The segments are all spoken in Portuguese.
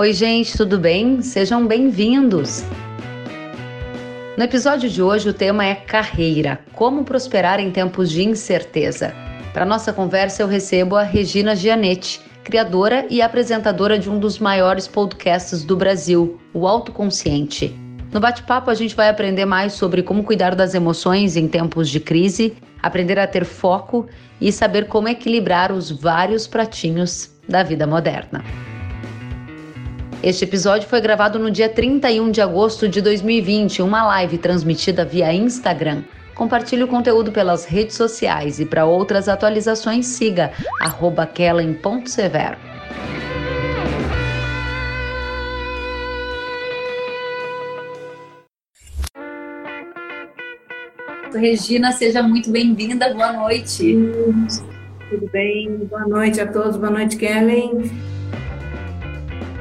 Oi, gente, tudo bem? Sejam bem-vindos. No episódio de hoje, o tema é carreira: como prosperar em tempos de incerteza. Para nossa conversa, eu recebo a Regina Gianetti, criadora e apresentadora de um dos maiores podcasts do Brasil, o Autoconsciente. No bate-papo, a gente vai aprender mais sobre como cuidar das emoções em tempos de crise, aprender a ter foco e saber como equilibrar os vários pratinhos da vida moderna. Este episódio foi gravado no dia 31 de agosto de 2020, uma live transmitida via Instagram. Compartilhe o conteúdo pelas redes sociais e para outras atualizações siga kellen.severo. Regina, seja muito bem-vinda. Boa noite. Tudo bem? Boa noite a todos. Boa noite, Kellen.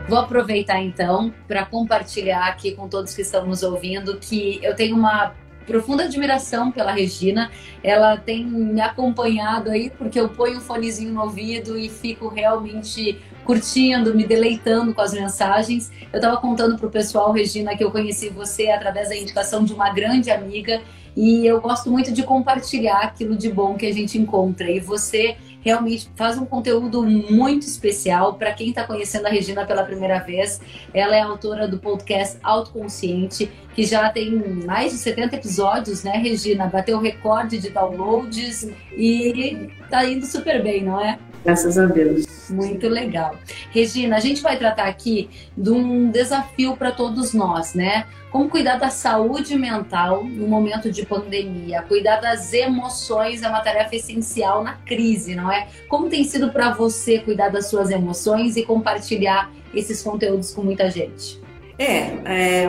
Vou aproveitar então para compartilhar aqui com todos que estão nos ouvindo que eu tenho uma profunda admiração pela Regina. Ela tem me acompanhado aí porque eu ponho um fonezinho no ouvido e fico realmente curtindo, me deleitando com as mensagens. Eu estava contando para o pessoal, Regina, que eu conheci você através da indicação de uma grande amiga e eu gosto muito de compartilhar aquilo de bom que a gente encontra. E você realmente faz um conteúdo muito especial para quem está conhecendo a Regina pela primeira vez. Ela é autora do podcast Autoconsciente, que já tem mais de 70 episódios, né, Regina? Bateu recorde de downloads e está indo super bem, não é? Graças a Deus. Muito legal. Regina, a gente vai tratar aqui de um desafio para todos nós, né? Como cuidar da saúde mental no momento de pandemia? Cuidar das emoções é uma tarefa essencial na crise, não é? Como tem sido para você cuidar das suas emoções e compartilhar esses conteúdos com muita gente? É, é,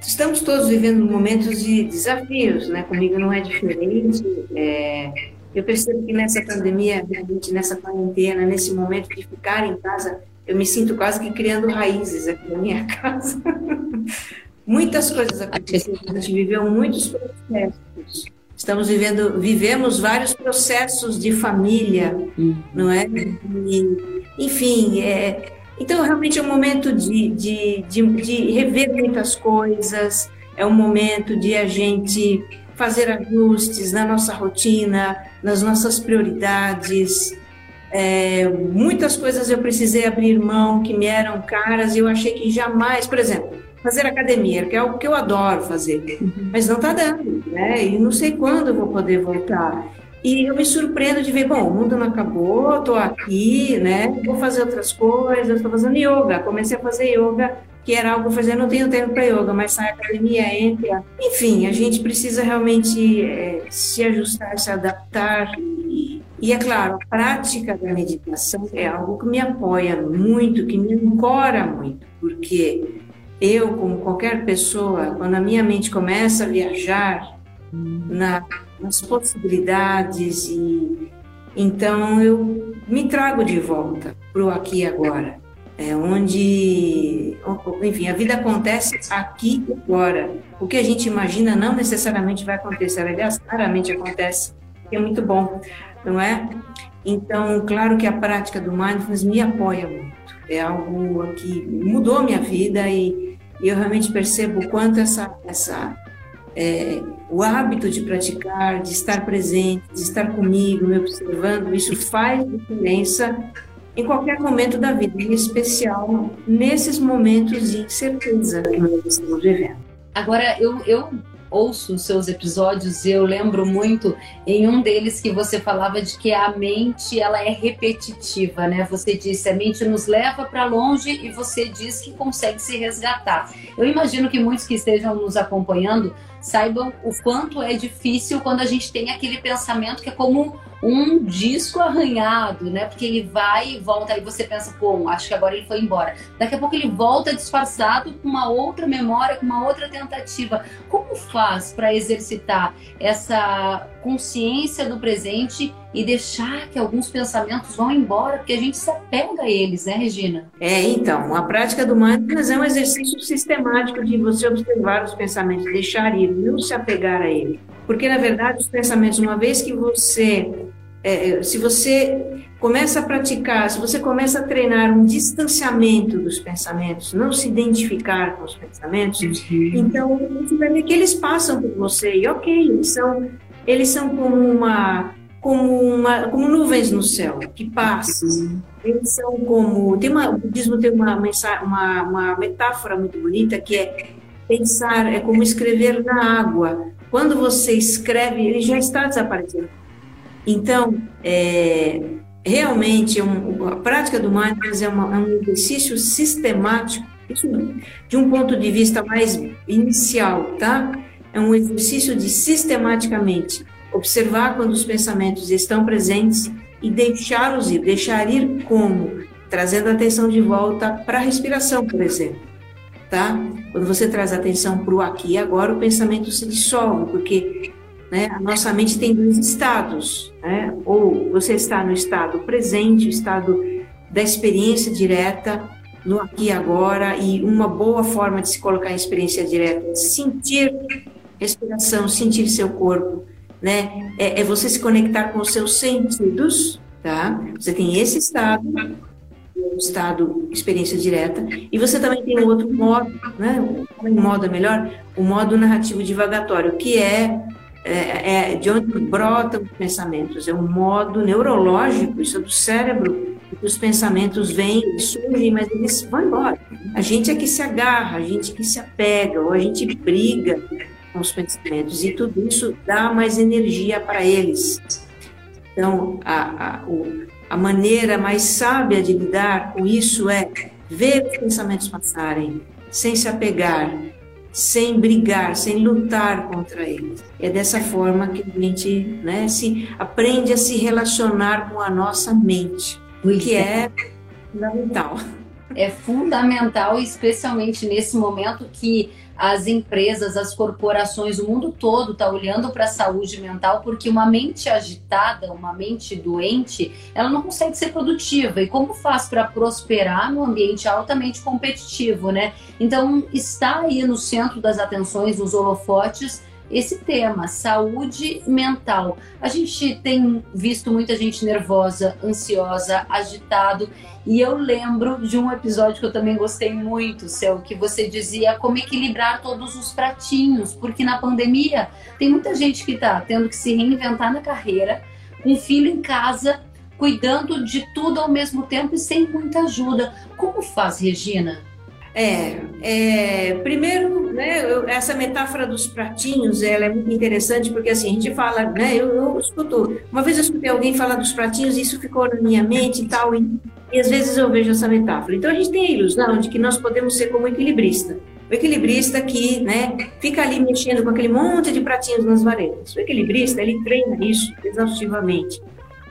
estamos todos vivendo momentos de desafios, né? Comigo não é diferente. É, eu percebo que nessa pandemia, realmente nessa quarentena, nesse momento de ficar em casa, eu me sinto quase que criando raízes aqui na minha casa. Muitas coisas aconteceram, a gente viveu muitos processos. Estamos vivendo, vivemos vários processos de família, não é? E, enfim, é, então realmente é um momento de, de, de, de rever muitas coisas, é um momento de a gente fazer ajustes na nossa rotina, nas nossas prioridades. É, muitas coisas eu precisei abrir mão que me eram caras e eu achei que jamais, por exemplo, fazer academia, que é algo que eu adoro fazer, uhum. mas não está dando, né? E não sei quando eu vou poder voltar. E eu me surpreendo de ver, bom, o mundo não acabou, estou aqui, né? Vou fazer outras coisas, estou fazendo yoga, comecei a fazer yoga que era algo fazer, não tenho tempo para yoga, mas sai academia, entra. Enfim, a gente precisa realmente é, se ajustar, se adaptar. E, e, é claro, a prática da meditação é algo que me apoia muito, que me ancora muito, porque eu, como qualquer pessoa, quando a minha mente começa a viajar na, nas possibilidades, e então eu me trago de volta para o aqui e agora é, onde, enfim, a vida acontece aqui e agora. O que a gente imagina não necessariamente vai acontecer, aliás, claramente acontece, que é muito bom, não é? Então, claro que a prática do mindfulness me apoia muito. É algo que mudou minha vida e, e eu realmente percebo o quanto essa, essa é, o hábito de praticar, de estar presente, de estar comigo, me observando, isso faz diferença em qualquer momento da vida, em especial nesses momentos de incerteza que nós estamos vivendo. Agora, eu, eu ouço os seus episódios e eu lembro muito em um deles que você falava de que a mente ela é repetitiva, né? Você disse a mente nos leva para longe e você diz que consegue se resgatar. Eu imagino que muitos que estejam nos acompanhando saibam o quanto é difícil quando a gente tem aquele pensamento que é como um disco arranhado, né? Porque ele vai e volta, aí você pensa, pô, acho que agora ele foi embora. Daqui a pouco ele volta disfarçado com uma outra memória, com uma outra tentativa. Como faz para exercitar essa consciência do presente e deixar que alguns pensamentos vão embora, porque a gente se apega a eles, né, Regina? É, então, a prática do mindfulness é um exercício sistemático de você observar os pensamentos, deixar ir, não se apegar a eles. Porque, na verdade, os pensamentos, uma vez que você é, se você começa a praticar, se você começa a treinar um distanciamento dos pensamentos, não se identificar com os pensamentos, uhum. então você vai ver que eles passam por você e ok, eles são, eles são como uma como uma como nuvens no céu que passam. Eles são como tem uma, o budismo tem uma, uma, uma metáfora muito bonita que é pensar é como escrever na água. Quando você escreve, ele já está desaparecendo. Então, é, realmente, um, a prática do mindfulness é, uma, é um exercício sistemático, isso de um ponto de vista mais inicial, tá? É um exercício de sistematicamente observar quando os pensamentos estão presentes e deixá-los ir. Deixar ir como? Trazendo a atenção de volta para a respiração, por exemplo. Tá? Quando você traz a atenção para o aqui e agora, o pensamento se dissolve, porque né? A nossa mente tem dois estados, né? ou você está no estado presente, o estado da experiência direta, no aqui e agora, e uma boa forma de se colocar em experiência direta é sentir respiração, sentir seu corpo, né? É, é, você se conectar com os seus sentidos, tá? Você tem esse estado, o estado experiência direta, e você também tem um outro modo, né? Um modo melhor, o modo narrativo divagatório, que é é, é, de onde brotam os pensamentos, é um modo neurológico, isso é do cérebro, os pensamentos vêm, surgem, mas eles vão embora. A gente é que se agarra, a gente é que se apega, ou a gente briga com os pensamentos, e tudo isso dá mais energia para eles. Então, a, a, a maneira mais sábia de lidar com isso é ver os pensamentos passarem, sem se apegar, sem brigar, sem lutar contra eles. É dessa forma que a gente né, se aprende a se relacionar com a nossa mente, o que é fundamental. É fundamental, especialmente nesse momento que as empresas, as corporações, o mundo todo está olhando para a saúde mental porque uma mente agitada, uma mente doente, ela não consegue ser produtiva. E como faz para prosperar num ambiente altamente competitivo, né? Então, está aí no centro das atenções, dos holofotes, esse tema, saúde mental. A gente tem visto muita gente nervosa, ansiosa, agitado, e eu lembro de um episódio que eu também gostei muito, Céu, que você dizia como equilibrar todos os pratinhos, porque na pandemia tem muita gente que está tendo que se reinventar na carreira, com filho em casa, cuidando de tudo ao mesmo tempo e sem muita ajuda. Como faz, Regina? É, é, primeiro, né, eu, essa metáfora dos pratinhos, ela é muito interessante porque assim, a gente fala, né, eu, eu escuto, uma vez eu escutei alguém falar dos pratinhos isso ficou na minha mente e tal, e, e às vezes eu vejo essa metáfora. Então a gente tem a ilusão de que nós podemos ser como equilibrista. O equilibrista que, né, fica ali mexendo com aquele monte de pratinhos nas varetas. O equilibrista, ele treina isso exaustivamente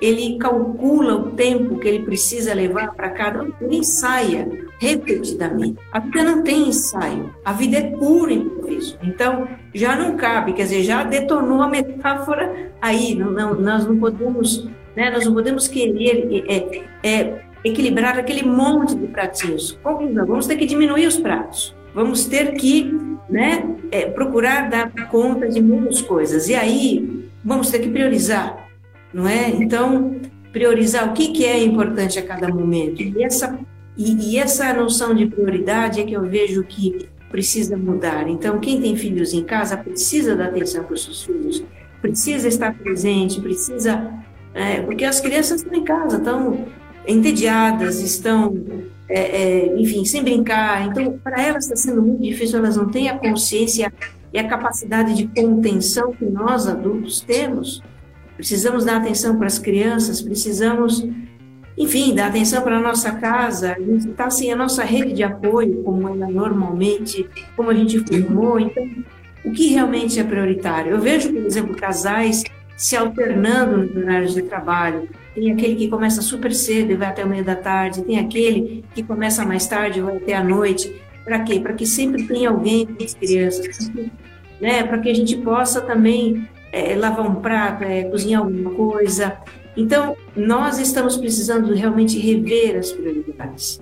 ele calcula o tempo que ele precisa levar para cada um, ele ensaia repetidamente. A vida não tem ensaio, a vida é puro improviso. Então, já não cabe, quer dizer, já detonou a metáfora aí, não, não, nós não podemos, né, nós não podemos querer é, é, equilibrar aquele monte de pratinhos. Vamos ter que diminuir os pratos, vamos ter que né, é, procurar dar conta de muitas coisas, e aí vamos ter que priorizar não é? Então, priorizar o que, que é importante a cada momento. E essa, e, e essa noção de prioridade é que eu vejo que precisa mudar. Então, quem tem filhos em casa precisa dar atenção para os seus filhos, precisa estar presente, precisa. É, porque as crianças estão em casa, estão entediadas, estão, é, é, enfim, sem brincar. Então, para elas está sendo muito difícil, elas não têm a consciência e a capacidade de contenção que nós adultos temos. Precisamos dar atenção para as crianças, precisamos, enfim, dar atenção para a nossa casa. A gente está sem a nossa rede de apoio, como ela normalmente, como a gente formou. Então, o que realmente é prioritário? Eu vejo, por exemplo, casais se alternando nos horários de trabalho. Tem aquele que começa super cedo e vai até o meio da tarde, tem aquele que começa mais tarde e vai até a noite. Para quê? Para que sempre tenha alguém com as crianças, né? para que a gente possa também é, lavar um prato, é, cozinhar alguma coisa. Então, nós estamos precisando realmente rever as prioridades,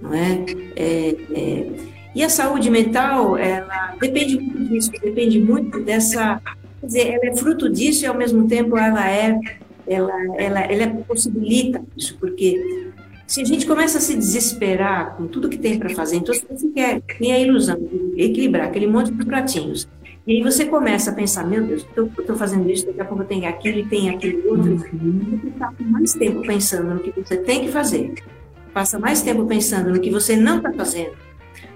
não é? é, é e a saúde mental, ela depende muito disso, depende muito dessa, quer dizer, ela é fruto disso e ao mesmo tempo ela é, ela, ela, ela possibilita isso, porque se a gente começa a se desesperar com tudo que tem para fazer, então você quer, tem a ilusão de equilibrar aquele monte de pratinhos. E aí você começa a pensar, meu Deus, eu estou fazendo isso, daqui a pouco tem aquilo e tem aquele outro. Você está mais tempo pensando no que você tem que fazer. Passa mais tempo pensando no que você não está fazendo.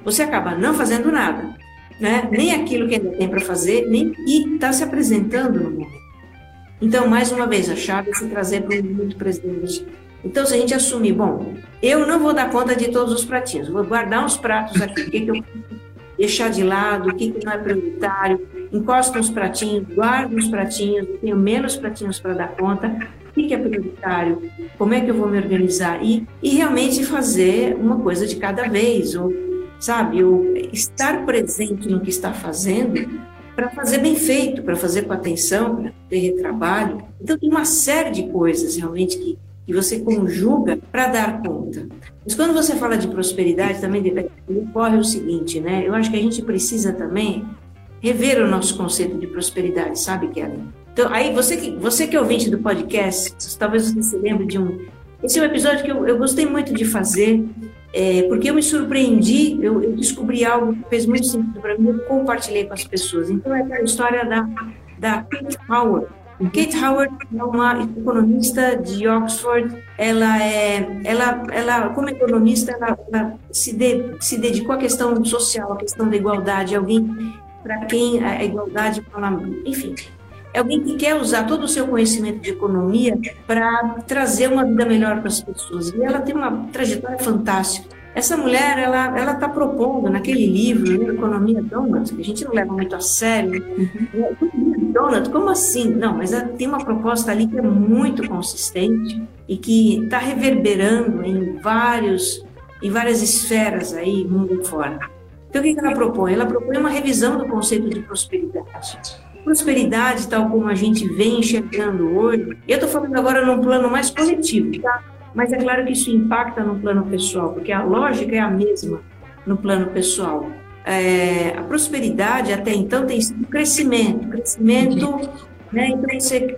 Você acaba não fazendo nada. Né? Nem aquilo que ainda tem para fazer, nem e está se apresentando no momento. Então, mais uma vez, a chave é se trazer para o momento presente então, se a gente assumir, bom, eu não vou dar conta de todos os pratinhos, vou guardar uns pratos aqui, o que, que eu deixar de lado, o que, que não é prioritário, encosto uns pratinhos, guardo uns pratinhos, tenho menos pratinhos para dar conta, o que, que é prioritário, como é que eu vou me organizar e, e realmente fazer uma coisa de cada vez, ou, sabe, ou estar presente no que está fazendo para fazer bem feito, para fazer com atenção, para ter retrabalho. Então, tem uma série de coisas realmente que que você conjuga para dar conta. Mas quando você fala de prosperidade, também ocorre o seguinte, né? Eu acho que a gente precisa também rever o nosso conceito de prosperidade, sabe, Kellen? Então, aí você que, você que é ouvinte do podcast, talvez você se lembre de um. Esse é um episódio que eu, eu gostei muito de fazer, é, porque eu me surpreendi, eu, eu, descobri algo que fez muito sentido para mim, eu compartilhei com as pessoas. Então, é a história da, da Kate Howard, Kate Howard é uma economista de Oxford. Ela é, ela, ela como economista, ela, ela se, de, se dedicou à questão social, à questão da igualdade. Alguém para quem a igualdade fala, enfim, é alguém que quer usar todo o seu conhecimento de economia para trazer uma vida melhor para as pessoas. E ela tem uma trajetória fantástica. Essa mulher, ela ela está propondo naquele livro, né, Economia Donut, que a gente não leva muito a sério. Uhum. Donut, como assim? Não, mas tem uma proposta ali que é muito consistente e que está reverberando em vários em várias esferas aí, mundo fora. Então, o que ela propõe? Ela propõe uma revisão do conceito de prosperidade. Prosperidade, tal como a gente vem enxergando hoje, eu estou falando agora num plano mais coletivo, tá? Mas é claro que isso impacta no plano pessoal, porque a lógica é a mesma no plano pessoal. É, a prosperidade até então tem sido crescimento, crescimento, né? Então você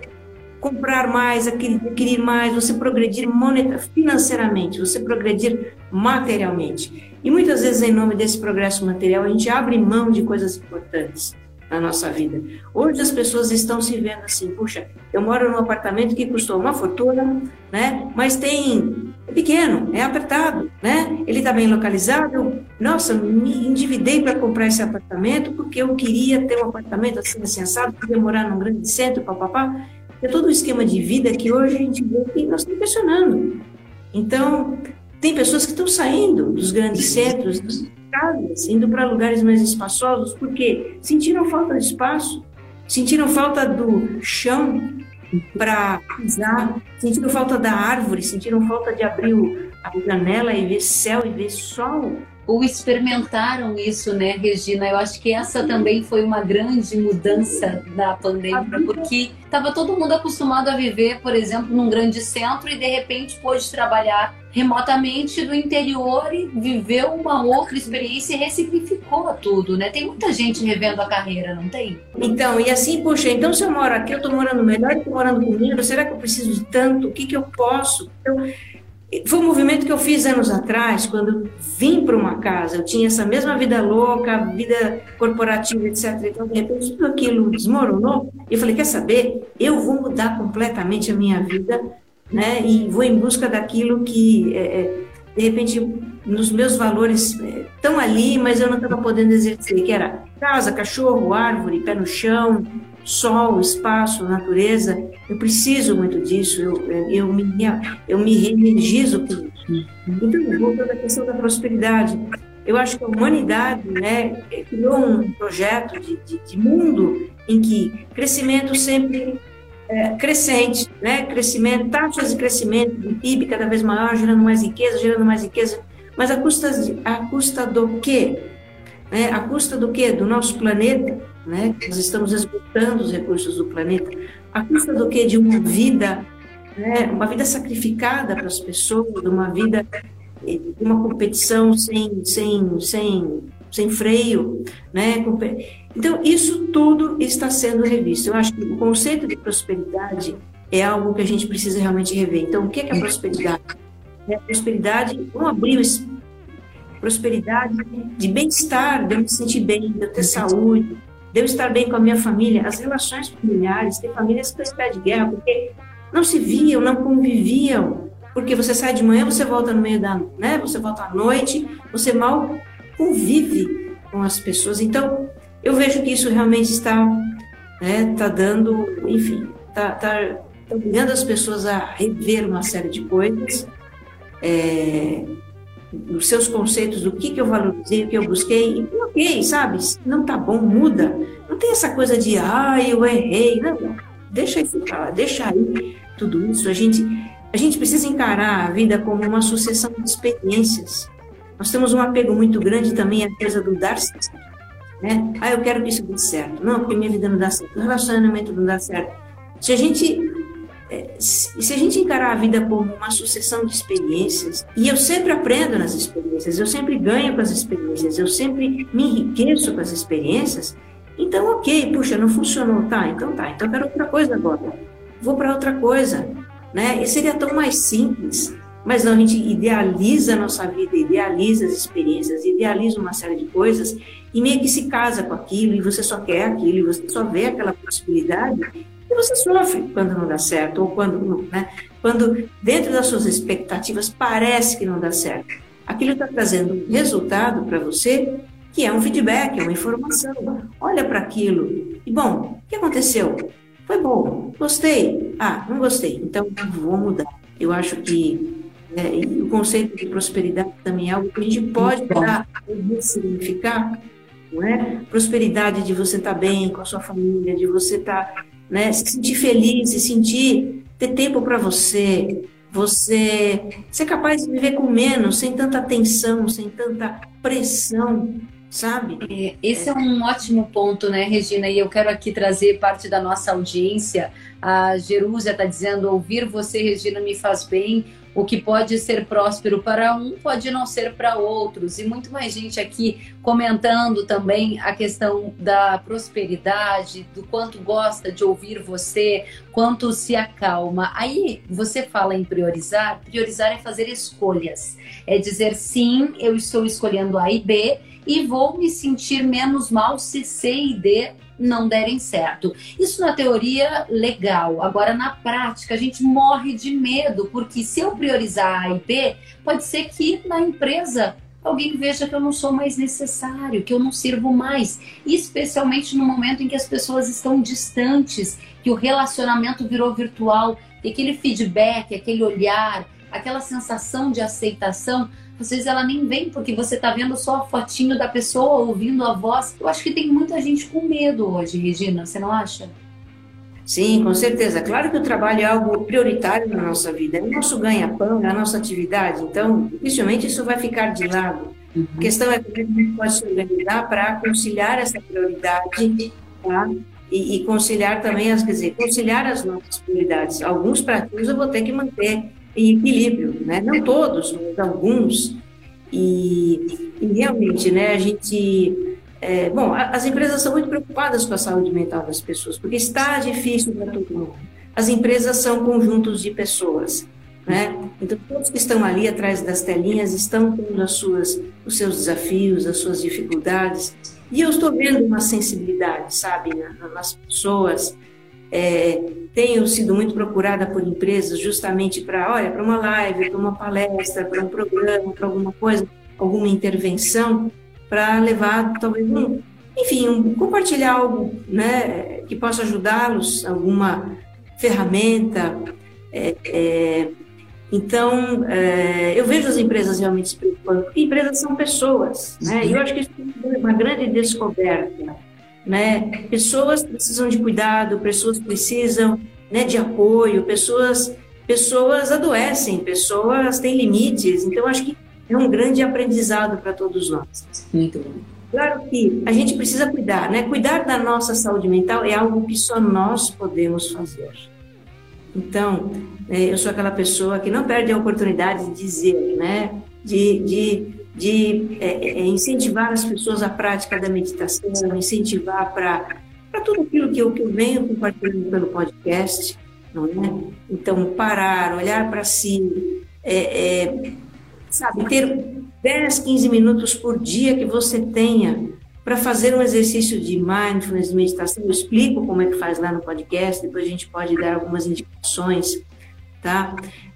comprar mais, adquirir mais, você progredir financeiramente, você progredir materialmente. E muitas vezes, em nome desse progresso material, a gente abre mão de coisas importantes na nossa vida. Hoje as pessoas estão se vendo assim, puxa, eu moro num apartamento que custou uma fortuna, né? Mas tem é pequeno, é apertado, né? Ele está bem localizado. Nossa, me endividei para comprar esse apartamento porque eu queria ter um apartamento assim, assim assado, queria morar num grande centro, papapá. É todo o esquema de vida que hoje a gente vê que nós estamos questionando. Então, tem pessoas que estão saindo dos grandes centros, casas, indo para lugares mais espaçosos, porque sentiram falta de espaço, sentiram falta do chão para pisar, sentiram falta da árvore, sentiram falta de abrir a janela e ver céu e ver sol ou experimentaram isso, né, Regina? Eu acho que essa também foi uma grande mudança na pandemia, porque estava todo mundo acostumado a viver, por exemplo, num grande centro e de repente pôde trabalhar remotamente do interior e viveu uma outra experiência e ressignificou tudo, né? Tem muita gente revendo a carreira, não tem? Então, e assim, puxa, então se eu moro aqui, eu estou morando melhor, estou morando comigo, será que eu preciso de tanto? O que, que eu posso? Então, foi um movimento que eu fiz anos atrás, quando vim para uma casa. Eu tinha essa mesma vida louca, vida corporativa, etc. Então, de repente, tudo aquilo desmoronou. E eu falei: quer saber? Eu vou mudar completamente a minha vida, né? E vou em busca daquilo que, é, é de repente, nos meus valores estão é, ali, mas eu não estava podendo exercer, que era casa, cachorro, árvore, pé no chão, sol, espaço, natureza. Eu preciso muito disso, eu, eu, me, eu me reenergizo por isso. Então, voltando à questão da prosperidade, eu acho que a humanidade né, criou um projeto de, de, de mundo em que crescimento sempre é, crescente, né? crescimento, taxas de crescimento do PIB cada vez maior, gerando mais riqueza, gerando mais riqueza, mas a custa, a custa do quê? Né? A custa do quê? Do nosso planeta, né? Nós estamos esgotando os recursos do planeta. A custa do quê? De uma vida, né? Uma vida sacrificada para as pessoas, de uma vida de uma competição sem, sem, sem, sem freio, né? Então isso tudo está sendo revisto. Eu acho que o conceito de prosperidade é algo que a gente precisa realmente rever. Então, o que é, a prosperidade? É a prosperidade, vamos abrir o prosperidade de bem-estar, de eu me sentir bem, de eu ter saúde, de eu estar bem com a minha família, as relações familiares, tem famílias que estão de guerra, porque não se viam, não conviviam, porque você sai de manhã, você volta no meio da, né, você volta à noite, você mal convive com as pessoas. Então, eu vejo que isso realmente está, né, tá dando, enfim, tá, tá obrigando as pessoas a rever uma série de coisas, é, os seus conceitos do que, que eu valorizei, o que eu busquei, e ok, sabe? Não tá bom, muda. Não tem essa coisa de, ah, eu errei. Não, não. deixa isso pra deixa aí tudo isso. A gente, a gente precisa encarar a vida como uma sucessão de experiências. Nós temos um apego muito grande também à coisa do dar certo. Né? Ah, eu quero que isso dê certo. Não, porque minha vida não dá certo, o relacionamento não dá certo. Se a gente se a gente encarar a vida como uma sucessão de experiências, e eu sempre aprendo nas experiências, eu sempre ganho com as experiências, eu sempre me enriqueço com as experiências, então, ok, puxa, não funcionou, tá, então tá, então eu quero outra coisa agora, vou para outra coisa, né? E seria tão mais simples, mas não, a gente idealiza a nossa vida, idealiza as experiências, idealiza uma série de coisas e meio que se casa com aquilo, e você só quer aquilo, e você só vê aquela possibilidade, e você sofre quando não dá certo, ou quando, né, quando dentro das suas expectativas parece que não dá certo. Aquilo está trazendo um resultado para você que é um feedback, é uma informação. Olha para aquilo. E bom, o que aconteceu? Foi bom, gostei. Ah, não gostei, então vou mudar. Eu acho que né, o conceito de prosperidade também é algo que a gente pode dar, significar, não é? Prosperidade de você estar tá bem com a sua família, de você estar tá né? Se sentir feliz, se sentir, ter tempo para você, você ser capaz de viver com menos, sem tanta tensão, sem tanta pressão, sabe? É, esse é um ótimo ponto, né, Regina? E eu quero aqui trazer parte da nossa audiência. A Jerúsia está dizendo: ouvir você, Regina, me faz bem o que pode ser próspero para um pode não ser para outros. E muito mais gente aqui comentando também a questão da prosperidade, do quanto gosta de ouvir você, quanto se acalma. Aí você fala em priorizar, priorizar é fazer escolhas. É dizer sim, eu estou escolhendo A e B e vou me sentir menos mal se C e D não derem certo. Isso na teoria, legal. Agora, na prática, a gente morre de medo, porque se eu priorizar A e B, pode ser que na empresa alguém veja que eu não sou mais necessário, que eu não sirvo mais. Especialmente no momento em que as pessoas estão distantes, que o relacionamento virou virtual, e aquele feedback, aquele olhar, aquela sensação de aceitação às vezes ela nem vem porque você está vendo só a fotinho da pessoa, ouvindo a voz. Eu acho que tem muita gente com medo hoje, Regina, você não acha? Sim, com certeza. Claro que o trabalho é algo prioritário na nossa vida, é o nosso ganha-pão, é a nossa atividade, então dificilmente isso vai ficar de lado. Uhum. A questão é como a gente pode se organizar para conciliar essa prioridade tá? e, e, conciliar também, as, quer dizer, conciliar as nossas prioridades. Alguns pratos eu vou ter que manter em equilíbrio, né? não todos, mas alguns. E, e realmente, né, a gente. É, bom, as empresas são muito preocupadas com a saúde mental das pessoas, porque está difícil para todo mundo. As empresas são conjuntos de pessoas. Né? Então, todos que estão ali atrás das telinhas estão tendo as suas, os seus desafios, as suas dificuldades. E eu estou vendo uma sensibilidade, sabe, nas pessoas, é, tenho sido muito procurada por empresas justamente para, olha, para uma live, para uma palestra, para um programa, para alguma coisa, alguma intervenção, para levar talvez um, enfim, um, compartilhar algo, né, que possa ajudá-los, alguma ferramenta. É, é, então, é, eu vejo as empresas realmente se preocupando, porque empresas são pessoas, né? E eu acho que isso é uma grande descoberta né? Pessoas precisam de cuidado, pessoas precisam né, de apoio, pessoas, pessoas adoecem, pessoas têm limites. Então, acho que é um grande aprendizado para todos nós. Muito bom. Claro que a gente precisa cuidar, né? Cuidar da nossa saúde mental é algo que só nós podemos fazer. Então, né, eu sou aquela pessoa que não perde a oportunidade de dizer, né? De, de de é, é, incentivar as pessoas à prática da meditação, incentivar para tudo aquilo que eu, que eu venho compartilhando pelo podcast, não é? Então, parar, olhar para si, é, é, sabe, ter 10, 15 minutos por dia que você tenha para fazer um exercício de mindfulness, de meditação. Eu explico como é que faz lá no podcast, depois a gente pode dar algumas indicações, tá?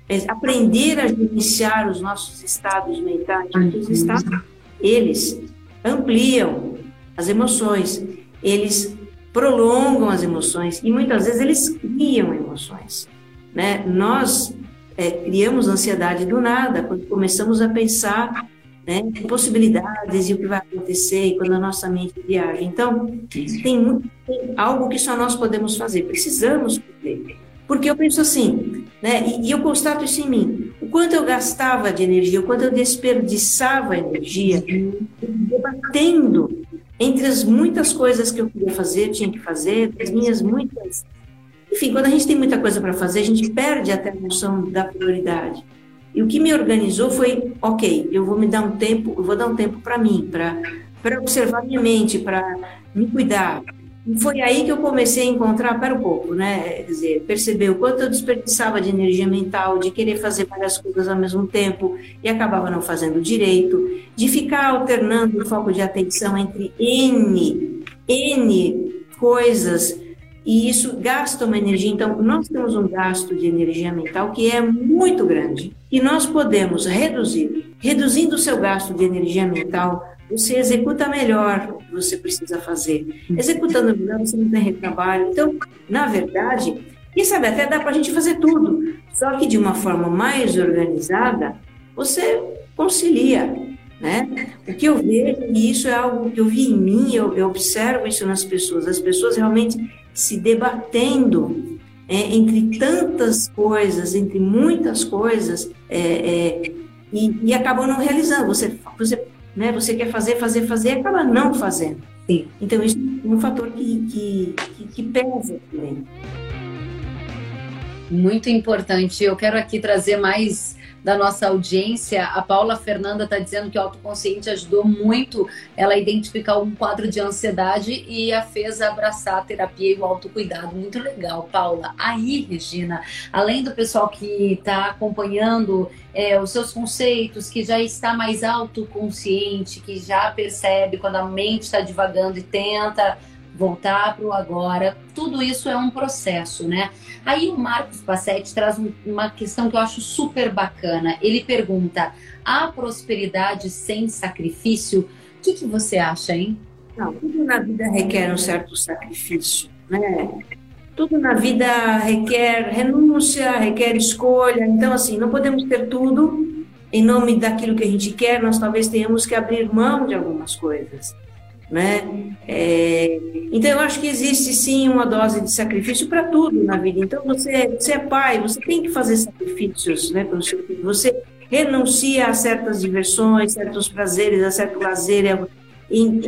É aprender a gerenciar os nossos estados mentais, porque os estados, eles ampliam as emoções, eles prolongam as emoções e muitas vezes eles criam emoções, né? Nós é, criamos ansiedade do nada quando começamos a pensar né, em possibilidades e o que vai acontecer e quando a nossa mente viaja. Então, tem, muito, tem algo que só nós podemos fazer, precisamos fazer. Porque eu penso assim, né, e, e eu constato isso em mim, o quanto eu gastava de energia, o quanto eu desperdiçava energia debatendo entre as muitas coisas que eu queria fazer, tinha que fazer, as minhas muitas enfim, quando a gente tem muita coisa para fazer, a gente perde até a noção da prioridade. E o que me organizou foi, ok, eu vou me dar um tempo, eu vou dar um tempo para mim, para observar minha mente, para me cuidar. Foi aí que eu comecei a encontrar, para um pouco, né? Quer dizer, perceber o quanto eu desperdiçava de energia mental, de querer fazer várias coisas ao mesmo tempo e acabava não fazendo direito, de ficar alternando o foco de atenção entre N, N coisas e isso gasta uma energia. Então, nós temos um gasto de energia mental que é muito grande e nós podemos reduzir. Reduzindo o seu gasto de energia mental, você executa melhor o que você precisa fazer. Executando melhor, você não tem retrabalho. Então, na verdade, e sabe, até dá para a gente fazer tudo, só que de uma forma mais organizada, você concilia. Né? O que eu vejo, e isso é algo que eu vi em mim, eu, eu observo isso nas pessoas, as pessoas realmente se debatendo é, entre tantas coisas, entre muitas coisas, é, é, e, e, acabam não realizando. Você, você, né, você quer fazer, fazer, fazer, acaba não fazendo. Sim. Então, isso é um fator que, que, que, que pesa também. Muito importante. Eu quero aqui trazer mais da nossa audiência, a Paula Fernanda está dizendo que o autoconsciente ajudou muito ela a identificar um quadro de ansiedade e a fez abraçar a terapia e o autocuidado. Muito legal, Paula. Aí, Regina, além do pessoal que está acompanhando é, os seus conceitos, que já está mais autoconsciente, que já percebe quando a mente está divagando e tenta voltar para o agora, tudo isso é um processo, né? Aí o Marcos Passetti traz um, uma questão que eu acho super bacana. Ele pergunta: há prosperidade sem sacrifício? O que, que você acha, hein? Não, tudo na vida requer um certo sacrifício, né? Tudo na vida requer renúncia, requer escolha. Então, assim, não podemos ter tudo em nome daquilo que a gente quer, nós talvez tenhamos que abrir mão de algumas coisas né? É, então eu acho que existe sim uma dose de sacrifício para tudo na vida. Então você, você é pai, você tem que fazer sacrifícios, né, pelo seu filho. Você renuncia a certas diversões, certos prazeres, a certo lazer, é,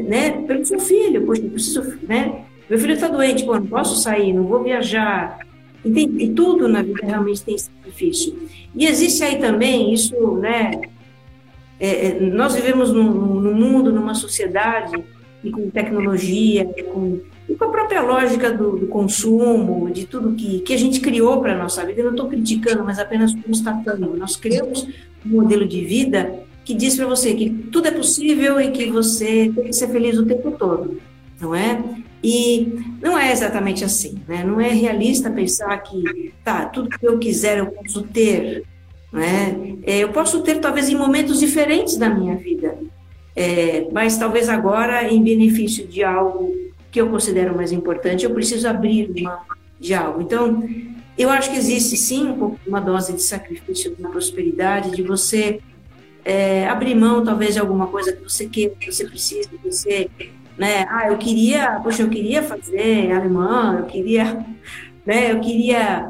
né, pelo seu filho. Poxa, preciso, né? Meu filho está doente, pô, não posso sair, não vou viajar. Entende? E tudo na vida realmente tem sacrifício. E existe aí também isso, né? É, é nós vivemos num, num mundo, numa sociedade e com tecnologia, e com, e com a própria lógica do, do, consumo, de tudo que, que a gente criou para a nossa vida. Eu não estou criticando, mas apenas constatando. Nós criamos um modelo de vida que diz para você que tudo é possível e que você tem que ser feliz o tempo todo, não é? E não é exatamente assim, né? Não é realista pensar que, tá, tudo que eu quiser eu posso ter, né? Eu posso ter talvez em momentos diferentes da minha vida, é, mas talvez agora, em benefício de algo que eu considero mais importante, eu preciso abrir uma de algo. Então, eu acho que existe sim uma dose de sacrifício na prosperidade, de você é, abrir mão talvez de alguma coisa que você queira, que você precisa, que você, né? Ah, eu queria, poxa, eu queria fazer alemão, eu queria, né? Eu queria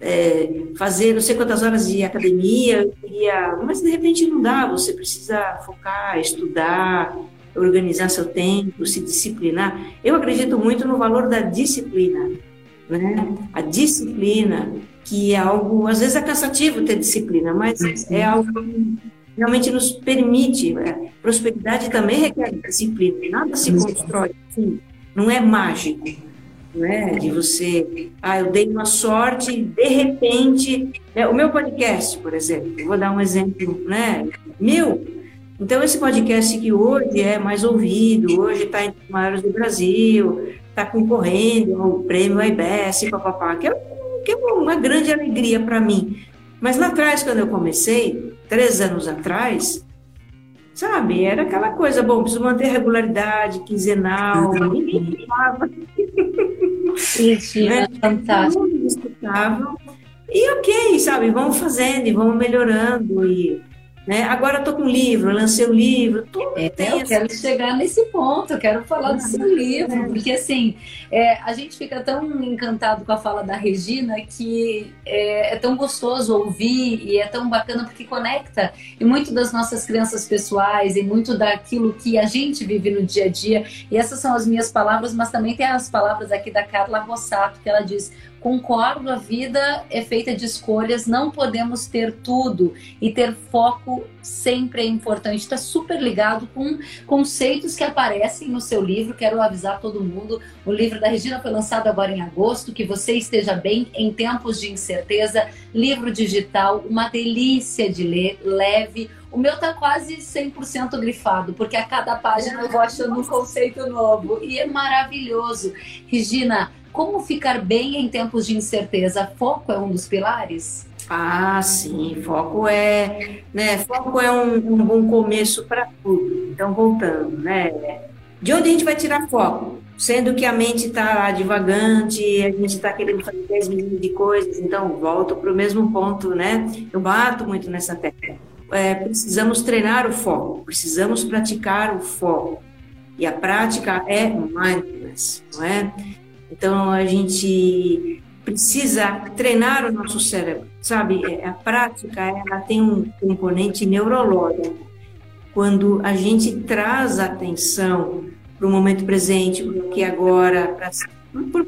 é, fazer não sei quantas horas de academia, eu queria, mas de repente não dá, você precisa focar, estudar, organizar seu tempo, se disciplinar. Eu acredito muito no valor da disciplina, né? A disciplina, que é algo, às vezes é cansativo ter disciplina, mas é algo que realmente nos permite. Né? Prosperidade também requer disciplina, nada se constrói assim, não é mágico né? De você, ah, eu dei uma sorte, de repente, né? o meu podcast, por exemplo, vou dar um exemplo, né? Meu, então esse podcast que hoje é mais ouvido, hoje está entre os maiores do Brasil, está concorrendo ao prêmio IBS, papapá, que é, que é uma grande alegria para mim. Mas lá atrás, quando eu comecei, três anos atrás, sabe, era aquela coisa, bom, preciso manter regularidade, quinzenal, uhum. ninguém falava. Mentira, né? fantástico. E ok, sabe, vamos fazendo e vamos melhorando e né? Agora estou com um livro, lancei o um livro. Tudo é, eu quero chegar nesse ponto, eu quero falar do seu livro, é. porque assim, é, a gente fica tão encantado com a fala da Regina que é, é, tão gostoso ouvir e é tão bacana porque conecta e muito das nossas crenças pessoais e muito daquilo que a gente vive no dia a dia. E essas são as minhas palavras, mas também tem as palavras aqui da Carla Rossato, que ela diz: Concordo, a vida é feita de escolhas, não podemos ter tudo e ter foco sempre é importante. Está super ligado com conceitos que aparecem no seu livro. Quero avisar todo mundo: o livro da Regina foi lançado agora em agosto. Que você esteja bem em tempos de incerteza. Livro digital, uma delícia de ler, leve. O meu tá quase 100% grifado, porque a cada página eu vou achando um conceito novo e é maravilhoso. Regina, como ficar bem em tempos de incerteza? Foco é um dos pilares? Ah, sim, foco é, né, foco é um, um bom começo para tudo. Então, voltando, né, de onde a gente vai tirar foco? Sendo que a mente está divagante, a gente está querendo fazer 10 milhões de coisas, então volto para o mesmo ponto, né? Eu bato muito nessa tecla. É, precisamos treinar o foco, precisamos praticar o foco. E a prática é mindfulness, não é? Então, a gente precisa treinar o nosso cérebro, sabe? É, a prática, ela tem um componente neurológico. Quando a gente traz atenção para o momento presente, para o que agora,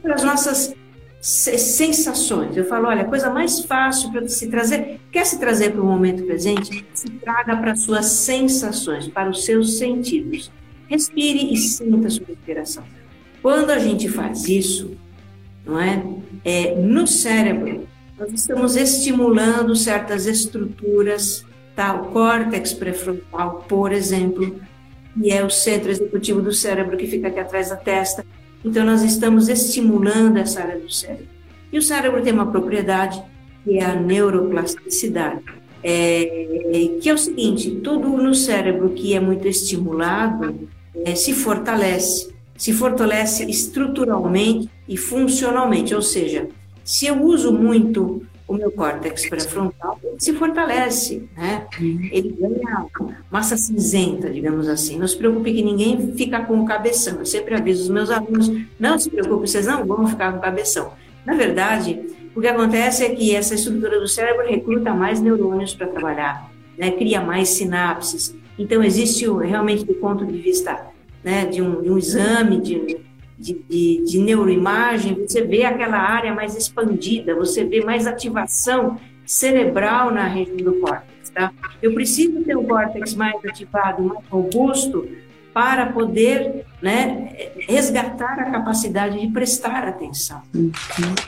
para as nossas sensações. Eu falo, olha, a coisa mais fácil para se trazer, quer se trazer para o momento presente, se traga para as suas sensações, para os seus sentidos. Respire e sinta a sua respiração. Quando a gente faz isso, não é? é no cérebro, nós estamos estimulando certas estruturas, tá? O córtex pré-frontal, por exemplo, que é o centro executivo do cérebro que fica aqui atrás da testa. Então, nós estamos estimulando essa área do cérebro. E o cérebro tem uma propriedade que é a neuroplasticidade, é, que é o seguinte: tudo no cérebro que é muito estimulado é, se fortalece se fortalece estruturalmente e funcionalmente, ou seja, se eu uso muito o meu córtex pré-frontal, ele se fortalece, né? Ele ganha massa cinzenta, digamos assim. Não se preocupe que ninguém fica com o cabeção. Eu sempre aviso os meus alunos, não se preocupe, vocês não vão ficar com o cabeção. Na verdade, o que acontece é que essa estrutura do cérebro recruta mais neurônios para trabalhar, né? cria mais sinapses. Então, existe realmente, do ponto de vista né, de, um, de um exame de, de, de, de neuroimagem, você vê aquela área mais expandida, você vê mais ativação cerebral na região do córtex. Tá? Eu preciso ter o córtex mais ativado, mais robusto, para poder né, resgatar a capacidade de prestar atenção. Uhum.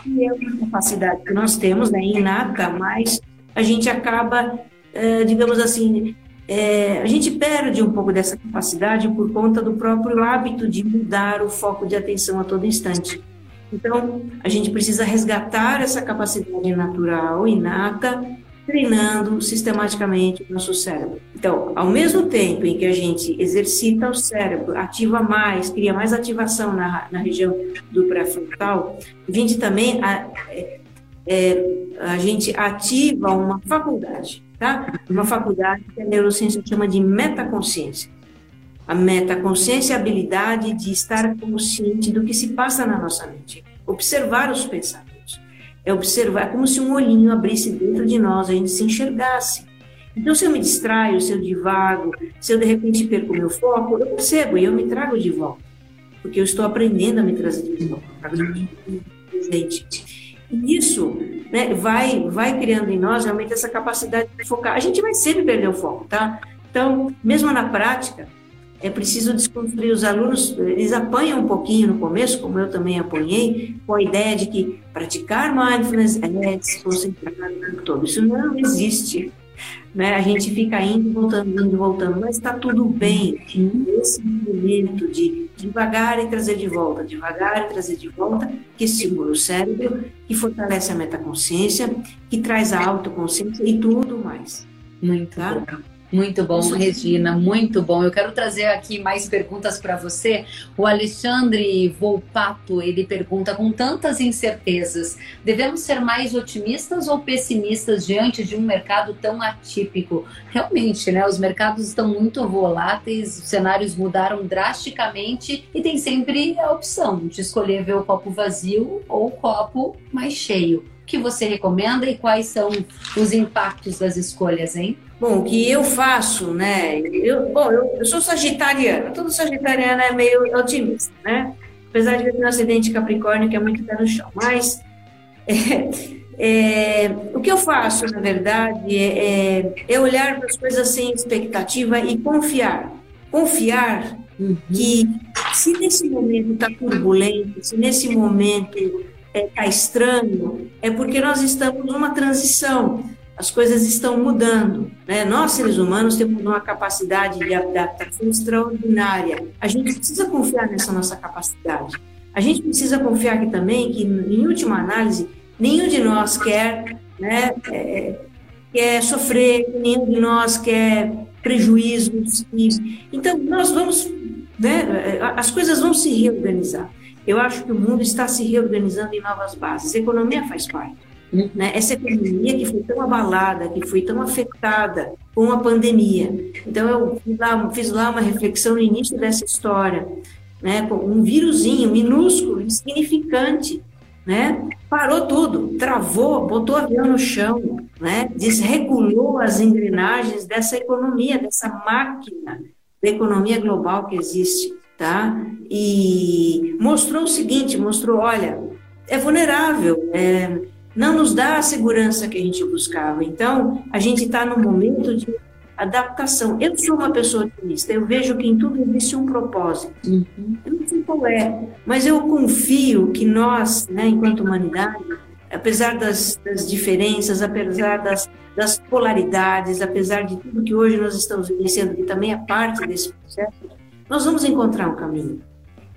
E é uma capacidade que nós temos, né, inata, mas a gente acaba, eh, digamos assim, é, a gente perde um pouco dessa capacidade por conta do próprio hábito de mudar o foco de atenção a todo instante. Então, a gente precisa resgatar essa capacidade natural, inata, treinando sistematicamente o nosso cérebro. Então, ao mesmo tempo em que a gente exercita o cérebro, ativa mais, cria mais ativação na, na região do pré-frontal, gente também a, é, é a gente ativa uma faculdade tá? Uma faculdade que a neurociência chama de metaconsciência. A metaconsciência é a habilidade de estar consciente do que se passa na nossa mente, observar os pensamentos. É observar é como se um olhinho abrisse dentro de nós, a gente se enxergasse. Então, se eu me distraio, se eu divago, se eu de repente perco meu foco, eu percebo e eu me trago de volta. Porque eu estou aprendendo a me trazer de volta. E isso né, vai, vai criando em nós realmente essa capacidade de focar. A gente vai sempre perder o foco, tá? Então, mesmo na prática, é preciso desconstruir os alunos, eles apanham um pouquinho no começo, como eu também apanhei, com a ideia de que praticar mindfulness é se concentrar no tempo todo. Isso não existe. Né? A gente fica indo, voltando, indo, voltando, mas está tudo bem. Esse movimento de devagar e trazer de volta, devagar e trazer de volta, que estimula o cérebro, que fortalece a metaconsciência, que traz a autoconsciência e tudo mais. Muito tá? bom. Muito bom, Regina, muito bom. Eu quero trazer aqui mais perguntas para você. O Alexandre Volpato, ele pergunta com tantas incertezas, devemos ser mais otimistas ou pessimistas diante de um mercado tão atípico? Realmente, né? Os mercados estão muito voláteis, os cenários mudaram drasticamente e tem sempre a opção de escolher ver o copo vazio ou o copo mais cheio. Que você recomenda e quais são os impactos das escolhas, hein? Bom, o que eu faço, né? Eu, bom, eu, eu sou sagitariana, todo sagitariano é meio otimista, né? Apesar de eu ter um acidente de Capricórnio que é muito pé no chão. Mas é, é, o que eu faço, na verdade, é, é, é olhar para as coisas sem expectativa e confiar. Confiar uhum. que se nesse momento está turbulento, se nesse momento está é, tá estranho, é porque nós estamos numa transição as coisas estão mudando. Né? Nós, seres humanos, temos uma capacidade de adaptação extraordinária. A gente precisa confiar nessa nossa capacidade. A gente precisa confiar aqui também que, em última análise, nenhum de nós quer, né, é, quer sofrer, nenhum de nós quer prejuízos. Então, nós vamos, né, as coisas vão se reorganizar. Eu acho que o mundo está se reorganizando em novas bases. A economia faz parte. Né? Essa economia que foi tão abalada, que foi tão afetada com a pandemia. Então, eu fiz lá, fiz lá uma reflexão no início dessa história, né? um vírusinho minúsculo, insignificante, né? parou tudo, travou, botou o avião no chão, né? desregulou as engrenagens dessa economia, dessa máquina da economia global que existe. Tá? E mostrou o seguinte, mostrou, olha, é vulnerável, é, não nos dá a segurança que a gente buscava. Então, a gente está num momento de adaptação. Eu sou uma pessoa otimista, eu vejo que em tudo existe um propósito. Uhum. Eu não sei qual é, mas eu confio que nós, né, enquanto humanidade, apesar das, das diferenças, apesar das, das, polaridades, apesar de tudo que hoje nós estamos vivenciando, que também é parte desse processo, nós vamos encontrar um caminho.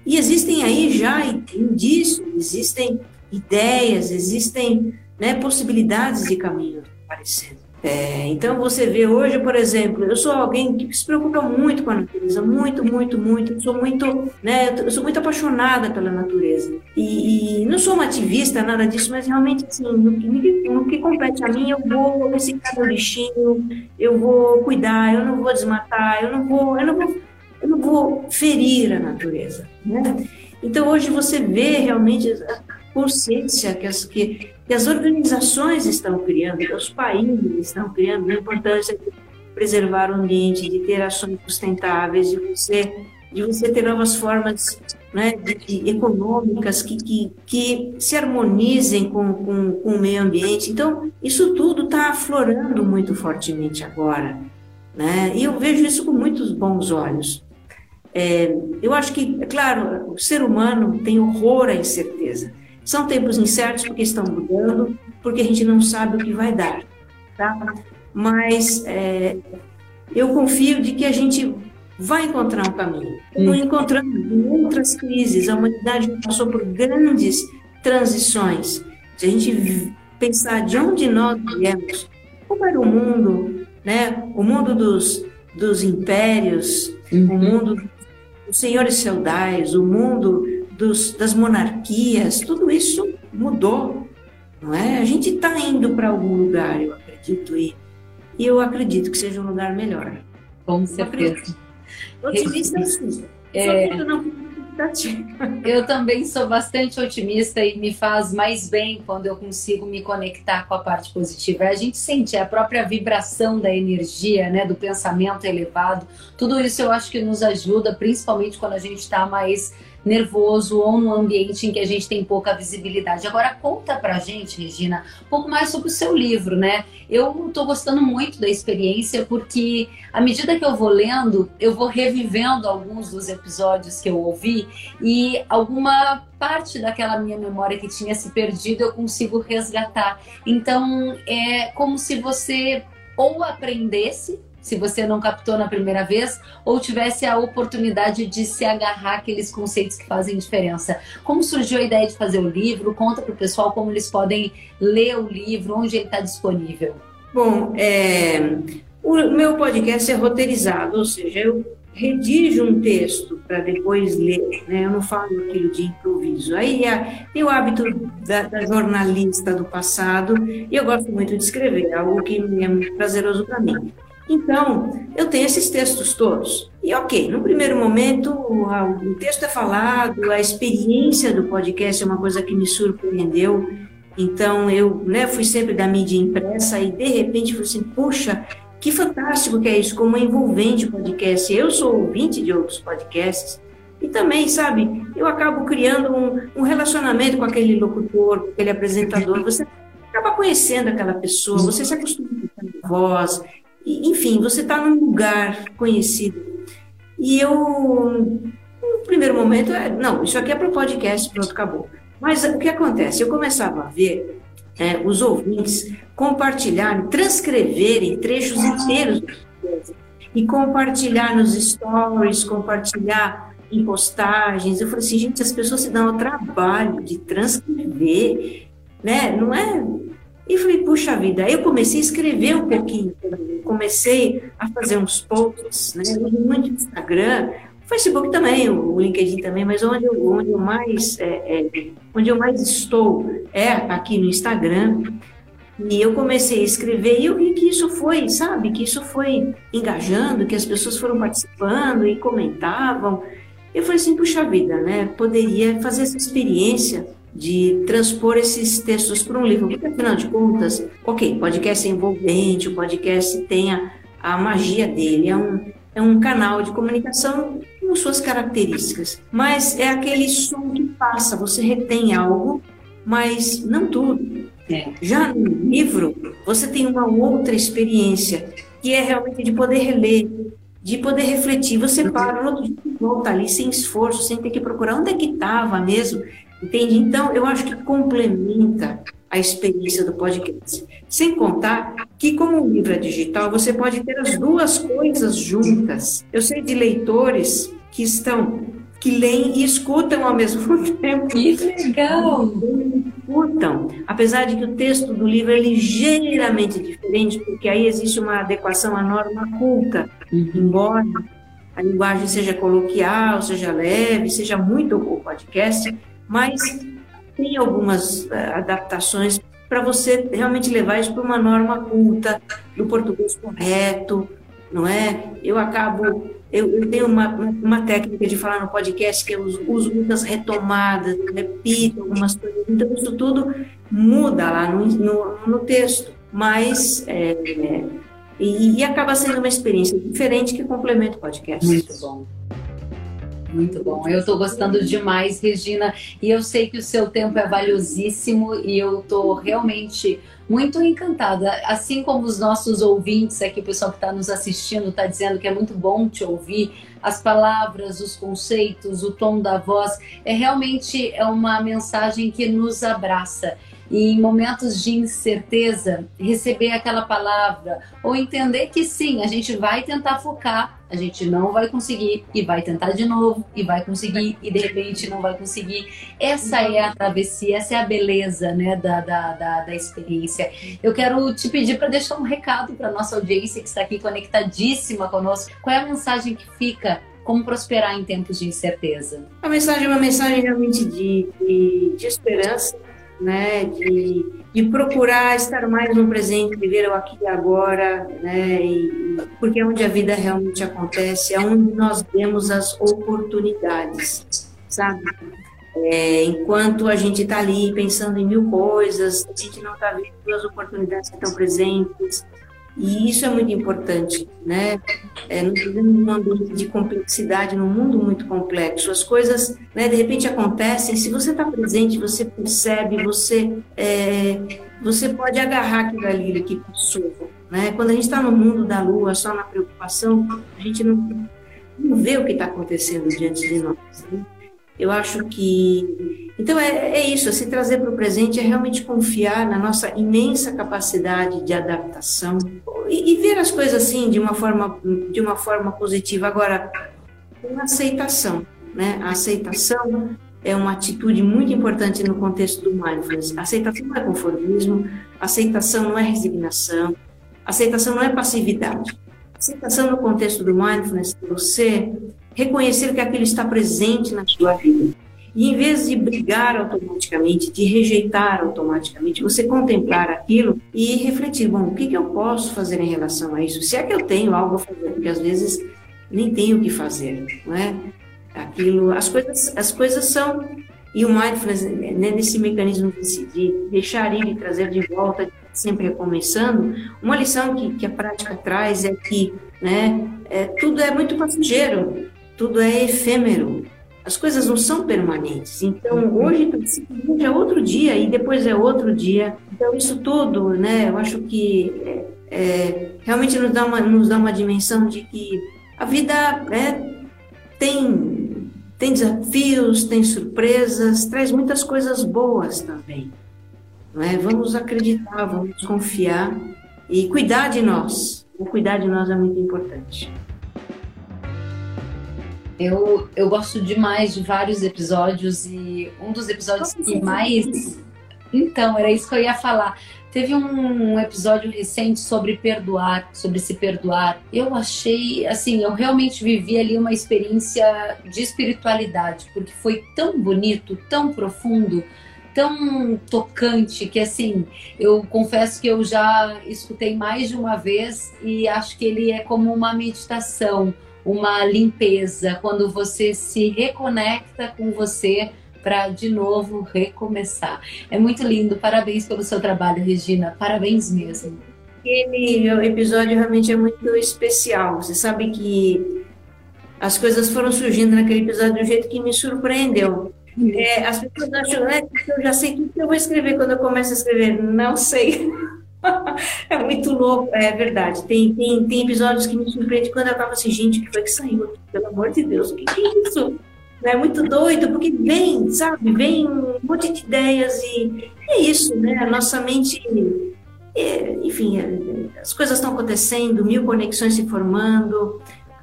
E existem aí já indícios, existem ideias, existem né, possibilidades de caminho aparecendo. É, então você vê hoje, por exemplo, eu sou alguém que se preocupa muito com a natureza, muito, muito, muito. Eu sou muito, né, eu sou muito apaixonada pela natureza e, e não sou uma ativista nada disso, mas realmente assim, no que, no que compete a mim, eu vou reciclar o lixinho, eu vou cuidar, eu não vou desmatar, eu não vou, eu não vou, eu não vou ferir a natureza, né? Então hoje você vê realmente consciência que as, que, que as organizações estão criando, que os países estão criando, a importância de preservar o ambiente, de ter ações sustentáveis, de você, de você ter novas formas né, de, de, econômicas que, que, que se harmonizem com, com, com o meio ambiente. Então, isso tudo está aflorando muito fortemente agora. Né? E eu vejo isso com muitos bons olhos. É, eu acho que, é claro, o ser humano tem horror à incerteza. São tempos incertos porque estão mudando, porque a gente não sabe o que vai dar, tá? Mas é, eu confio de que a gente vai encontrar um caminho. Como hum. encontrando em outras crises, a humanidade passou por grandes transições. Se a gente pensar de onde nós viemos, como era o mundo, né? O mundo dos, dos impérios, uhum. o mundo dos senhores feudais, o mundo dos, das monarquias, tudo isso mudou, não é? A gente está indo para algum lugar, eu acredito, e, e eu acredito que seja um lugar melhor. Com certeza. Otimista sim. É... Eu também sou bastante otimista e me faz mais bem quando eu consigo me conectar com a parte positiva. A gente sente a própria vibração da energia, né, do pensamento elevado. Tudo isso eu acho que nos ajuda, principalmente quando a gente está mais nervoso ou num ambiente em que a gente tem pouca visibilidade. Agora conta pra gente, Regina, um pouco mais sobre o seu livro, né? Eu estou gostando muito da experiência porque à medida que eu vou lendo, eu vou revivendo alguns dos episódios que eu ouvi e alguma parte daquela minha memória que tinha se perdido eu consigo resgatar. Então é como se você ou aprendesse se você não captou na primeira vez, ou tivesse a oportunidade de se agarrar aqueles conceitos que fazem diferença. Como surgiu a ideia de fazer o livro? Conta para o pessoal como eles podem ler o livro, onde ele está disponível. Bom, é, o meu podcast é roteirizado, ou seja, eu redijo um texto para depois ler, né? Eu não falo aquilo de improviso. Aí é, tem o hábito da, da, jornalista do passado e eu gosto muito de escrever, algo que é muito prazeroso para mim. Então, eu tenho esses textos todos. E ok, no primeiro momento, o texto é falado, a experiência do podcast é uma coisa que me surpreendeu. Então, eu né, fui sempre da mídia impressa e, de repente, falei assim, puxa, que fantástico que é isso, como é envolvente o podcast. Eu sou ouvinte de outros podcasts e também, sabe, eu acabo criando um, um relacionamento com aquele locutor, com aquele apresentador. Você acaba conhecendo aquela pessoa, você se acostuma com a voz, enfim, você está num lugar conhecido. E eu, no primeiro momento, é, não, isso aqui é para o podcast, pronto, acabou. Mas o que acontece? Eu começava a ver é, os ouvintes compartilharem, transcreverem trechos inteiros e compartilhar nos stories, compartilhar em postagens. Eu falei assim, gente, as pessoas se dão o trabalho de transcrever, né? Não é e falei, puxa vida, aí eu comecei a escrever um pouquinho, comecei a fazer uns posts, né, muito no Instagram, Facebook também, o LinkedIn também, mas onde eu, onde eu mais é, é, onde eu mais estou é aqui no Instagram. E eu comecei a escrever e eu vi que isso foi, sabe, que isso foi engajando, que as pessoas foram participando e comentavam. Eu falei assim, puxa vida, né? Poderia fazer essa experiência de transpor esses textos para um livro, porque afinal de contas, ok, podcast é envolvente, o podcast tem a, a magia dele, é um, é um canal de comunicação com suas características, mas é aquele som que passa, você retém algo, mas não tudo. É. Já no livro, você tem uma outra experiência, que é realmente de poder reler, de poder refletir. Você para, no outro dia volta ali sem esforço, sem ter que procurar onde é que estava mesmo. Entende? Então, eu acho que complementa a experiência do podcast. Sem contar que, como o livro é digital, você pode ter as duas coisas juntas. Eu sei de leitores que estão que leem e escutam ao mesmo tempo. Que legal! Escutam, apesar de que o texto do livro é ligeiramente diferente, porque aí existe uma adequação à norma culta, uhum. embora a linguagem seja coloquial, seja leve, seja muito o podcast, mas tem algumas uh, adaptações para você realmente levar isso para uma norma culta, do português correto, não é? Eu acabo, eu, eu tenho uma, uma técnica de falar no podcast que eu uso, uso muitas retomadas, repito algumas coisas, então isso tudo muda lá no, no, no texto, mas é, e, e acaba sendo uma experiência diferente que complementa o podcast. Muito bom. Muito bom. Eu estou gostando demais, Regina, e eu sei que o seu tempo é valiosíssimo e eu estou realmente muito encantada. Assim como os nossos ouvintes aqui, o pessoal que está nos assistindo, está dizendo que é muito bom te ouvir, as palavras, os conceitos, o tom da voz, é realmente é uma mensagem que nos abraça e em momentos de incerteza, receber aquela palavra ou entender que sim, a gente vai tentar focar, a gente não vai conseguir e vai tentar de novo e vai conseguir e de repente não vai conseguir. Essa é a travessia, essa é a beleza né, da, da, da, da experiência. Eu quero te pedir para deixar um recado para nossa audiência que está aqui conectadíssima conosco. Qual é a mensagem que fica como prosperar em tempos de incerteza? A mensagem é uma mensagem realmente de, de, de esperança, né, de, de procurar estar mais no presente, viver o aqui e agora, né, e, porque é onde a vida realmente acontece, é onde nós vemos as oportunidades, sabe? É, enquanto a gente está ali pensando em mil coisas, a gente não está vendo as oportunidades que estão presentes, E isso é muito importante, né? É, nós vivemos num ambiente de complexidade, num mundo muito complexo. As coisas, né, de repente acontecem. Se você está presente, você percebe, você é, você pode agarrar aquilo ali que passou. Né? Quando a gente está no mundo da lua, só na preocupação, a gente não, não vê o que está acontecendo diante de nós. Né? Eu acho que. Então, é, é isso, se trazer para o presente é realmente confiar na nossa imensa capacidade de adaptação e, e, ver as coisas assim de uma forma, de uma forma positiva. Agora, uma aceitação. Né? A aceitação é uma atitude muito importante no contexto do mindfulness. Aceitação não é conformismo, aceitação não é resignação, aceitação não é passividade. Aceitação no contexto do mindfulness você reconhecer que aquilo está presente na sua vida. E em vez de brigar automaticamente, de rejeitar automaticamente, você contemplar aquilo e refletir: bom, o que, que eu posso fazer em relação a isso? Se é que eu tenho algo a fazer, porque às vezes nem tenho o que fazer, não é? Aquilo, as coisas, as coisas são e o mindfulness, né, nesse mecanismo de, de deixar ir e trazer de volta, sempre recomeçando, uma lição que, que a prática traz é que né, é, tudo é muito passageiro tudo é efêmero. As coisas não são permanentes. Então, hoje é outro dia e depois é outro dia. Então, isso tudo, né, eu acho que é, é, realmente nos dá, uma, nos dá uma dimensão de que a vida é, tem, tem desafios, tem surpresas, traz muitas coisas boas também. é? Vamos acreditar, vamos confiar e cuidar de nós. O cuidar de nós é muito importante. Eu, eu gosto demais de vários episódios e um dos episódios que mais. Então, era isso que eu ia falar. Teve um episódio recente sobre perdoar, sobre se perdoar. Eu achei, assim, eu realmente vivi ali uma experiência de espiritualidade, porque foi tão bonito, tão profundo, tão tocante, que assim, eu confesso que eu já escutei mais de uma vez e acho que ele é como uma meditação uma limpeza, quando você se reconecta com você para de novo recomeçar. É muito lindo. Parabéns pelo seu trabalho, Regina. Parabéns mesmo. Aquele episódio realmente é muito especial. Você sabe que as coisas foram surgindo naquele episódio de um jeito que me surpreendeu. É, as pessoas acham né, que eu já sei o que eu vou escrever quando eu começo a escrever. Não sei. é muito louco, é verdade. Tem, tem, tem episódios que me surpreendem quando eu tava assim, gente, o que foi que saiu? Pelo amor de Deus, o que, que é isso? É muito doido, porque vem, sabe, vem um monte de ideias e é isso, né? A nossa mente, é, enfim, é, as coisas estão acontecendo, mil conexões se formando.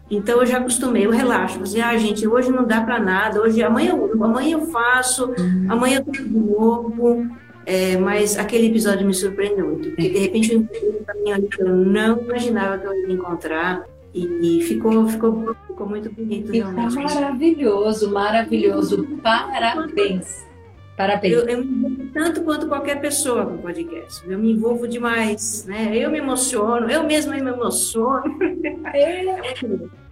Então eu já acostumei, eu relaxo. Assim, ah, gente, hoje não dá para nada, hoje amanhã, amanhã eu faço, uhum. amanhã eu tô de novo. É, mas aquele episódio me surpreendeu muito, porque de repente eu encontrei um caminho ali que eu não imaginava que eu ia encontrar. E, e ficou, ficou, ficou muito bonito. Ficou realmente. maravilhoso, maravilhoso. Parabéns. Parabéns. Eu, eu, me envolvo tanto quanto qualquer pessoa com podcast. Eu me envolvo demais, né? Eu me emociono, eu mesma me emociono.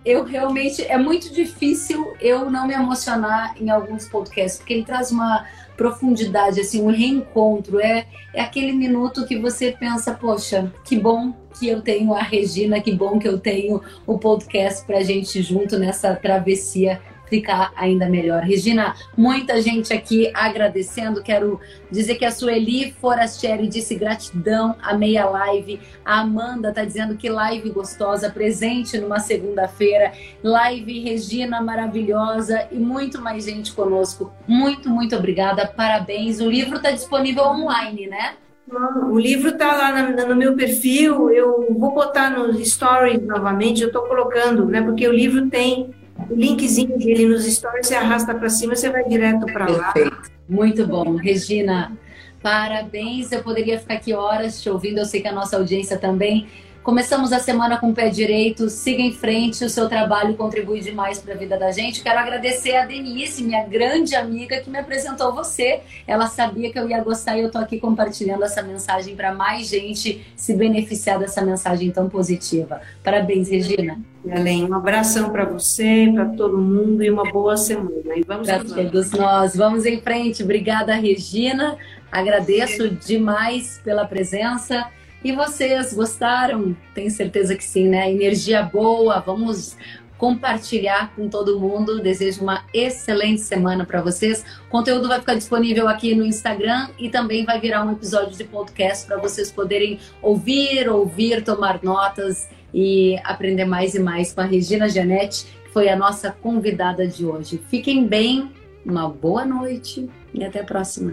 Eu realmente é muito difícil eu não me emocionar em alguns podcasts, porque ele traz uma profundidade, assim, um reencontro. É, é aquele minuto que você pensa, poxa, que bom que eu tenho a Regina, que bom que eu tenho o podcast para a gente junto nessa travessia ficar ainda melhor. Regina, muita gente aqui agradecendo. Quero dizer que a Sueli Forastieri disse gratidão, amei a live. A Amanda tá dizendo que live gostosa, presente numa segunda-feira. Live Regina maravilhosa e muito mais gente conosco. Muito, muito obrigada. Parabéns. O livro está disponível online, né? O livro está lá no meu perfil, eu vou botar nos stories novamente, eu estou colocando, né? Porque o livro tem linkzinho dele nos stories, você arrasta para cima, você vai direto para lá. Perfeito. Muito bom. Regina, parabéns. Eu poderia ficar aqui horas te ouvindo, eu sei que a nossa audiência também. Começamos a semana com o pé direito, siga em frente, o seu trabalho contribui demais para a vida da gente. Quero agradecer a Denise, minha grande amiga, que me apresentou você. Ela sabia que eu ia gostar e eu estou aqui compartilhando essa mensagem para mais gente se beneficiar dessa mensagem tão positiva. Parabéns, Regina. Além, um abração para você, para todo mundo e uma boa semana. E vamos para todos nós. Vamos em frente. Obrigada, Regina. Agradeço demais pela presença. E vocês gostaram? Tenho certeza que sim, né? Energia boa, vamos compartilhar com todo mundo. Desejo uma excelente semana para vocês. O conteúdo vai ficar disponível aqui no Instagram e também vai virar um episódio de podcast para vocês poderem ouvir, ouvir, tomar notas e aprender mais e mais com a Regina Janete, que foi a nossa convidada de hoje. Fiquem bem, uma boa noite e até a próxima.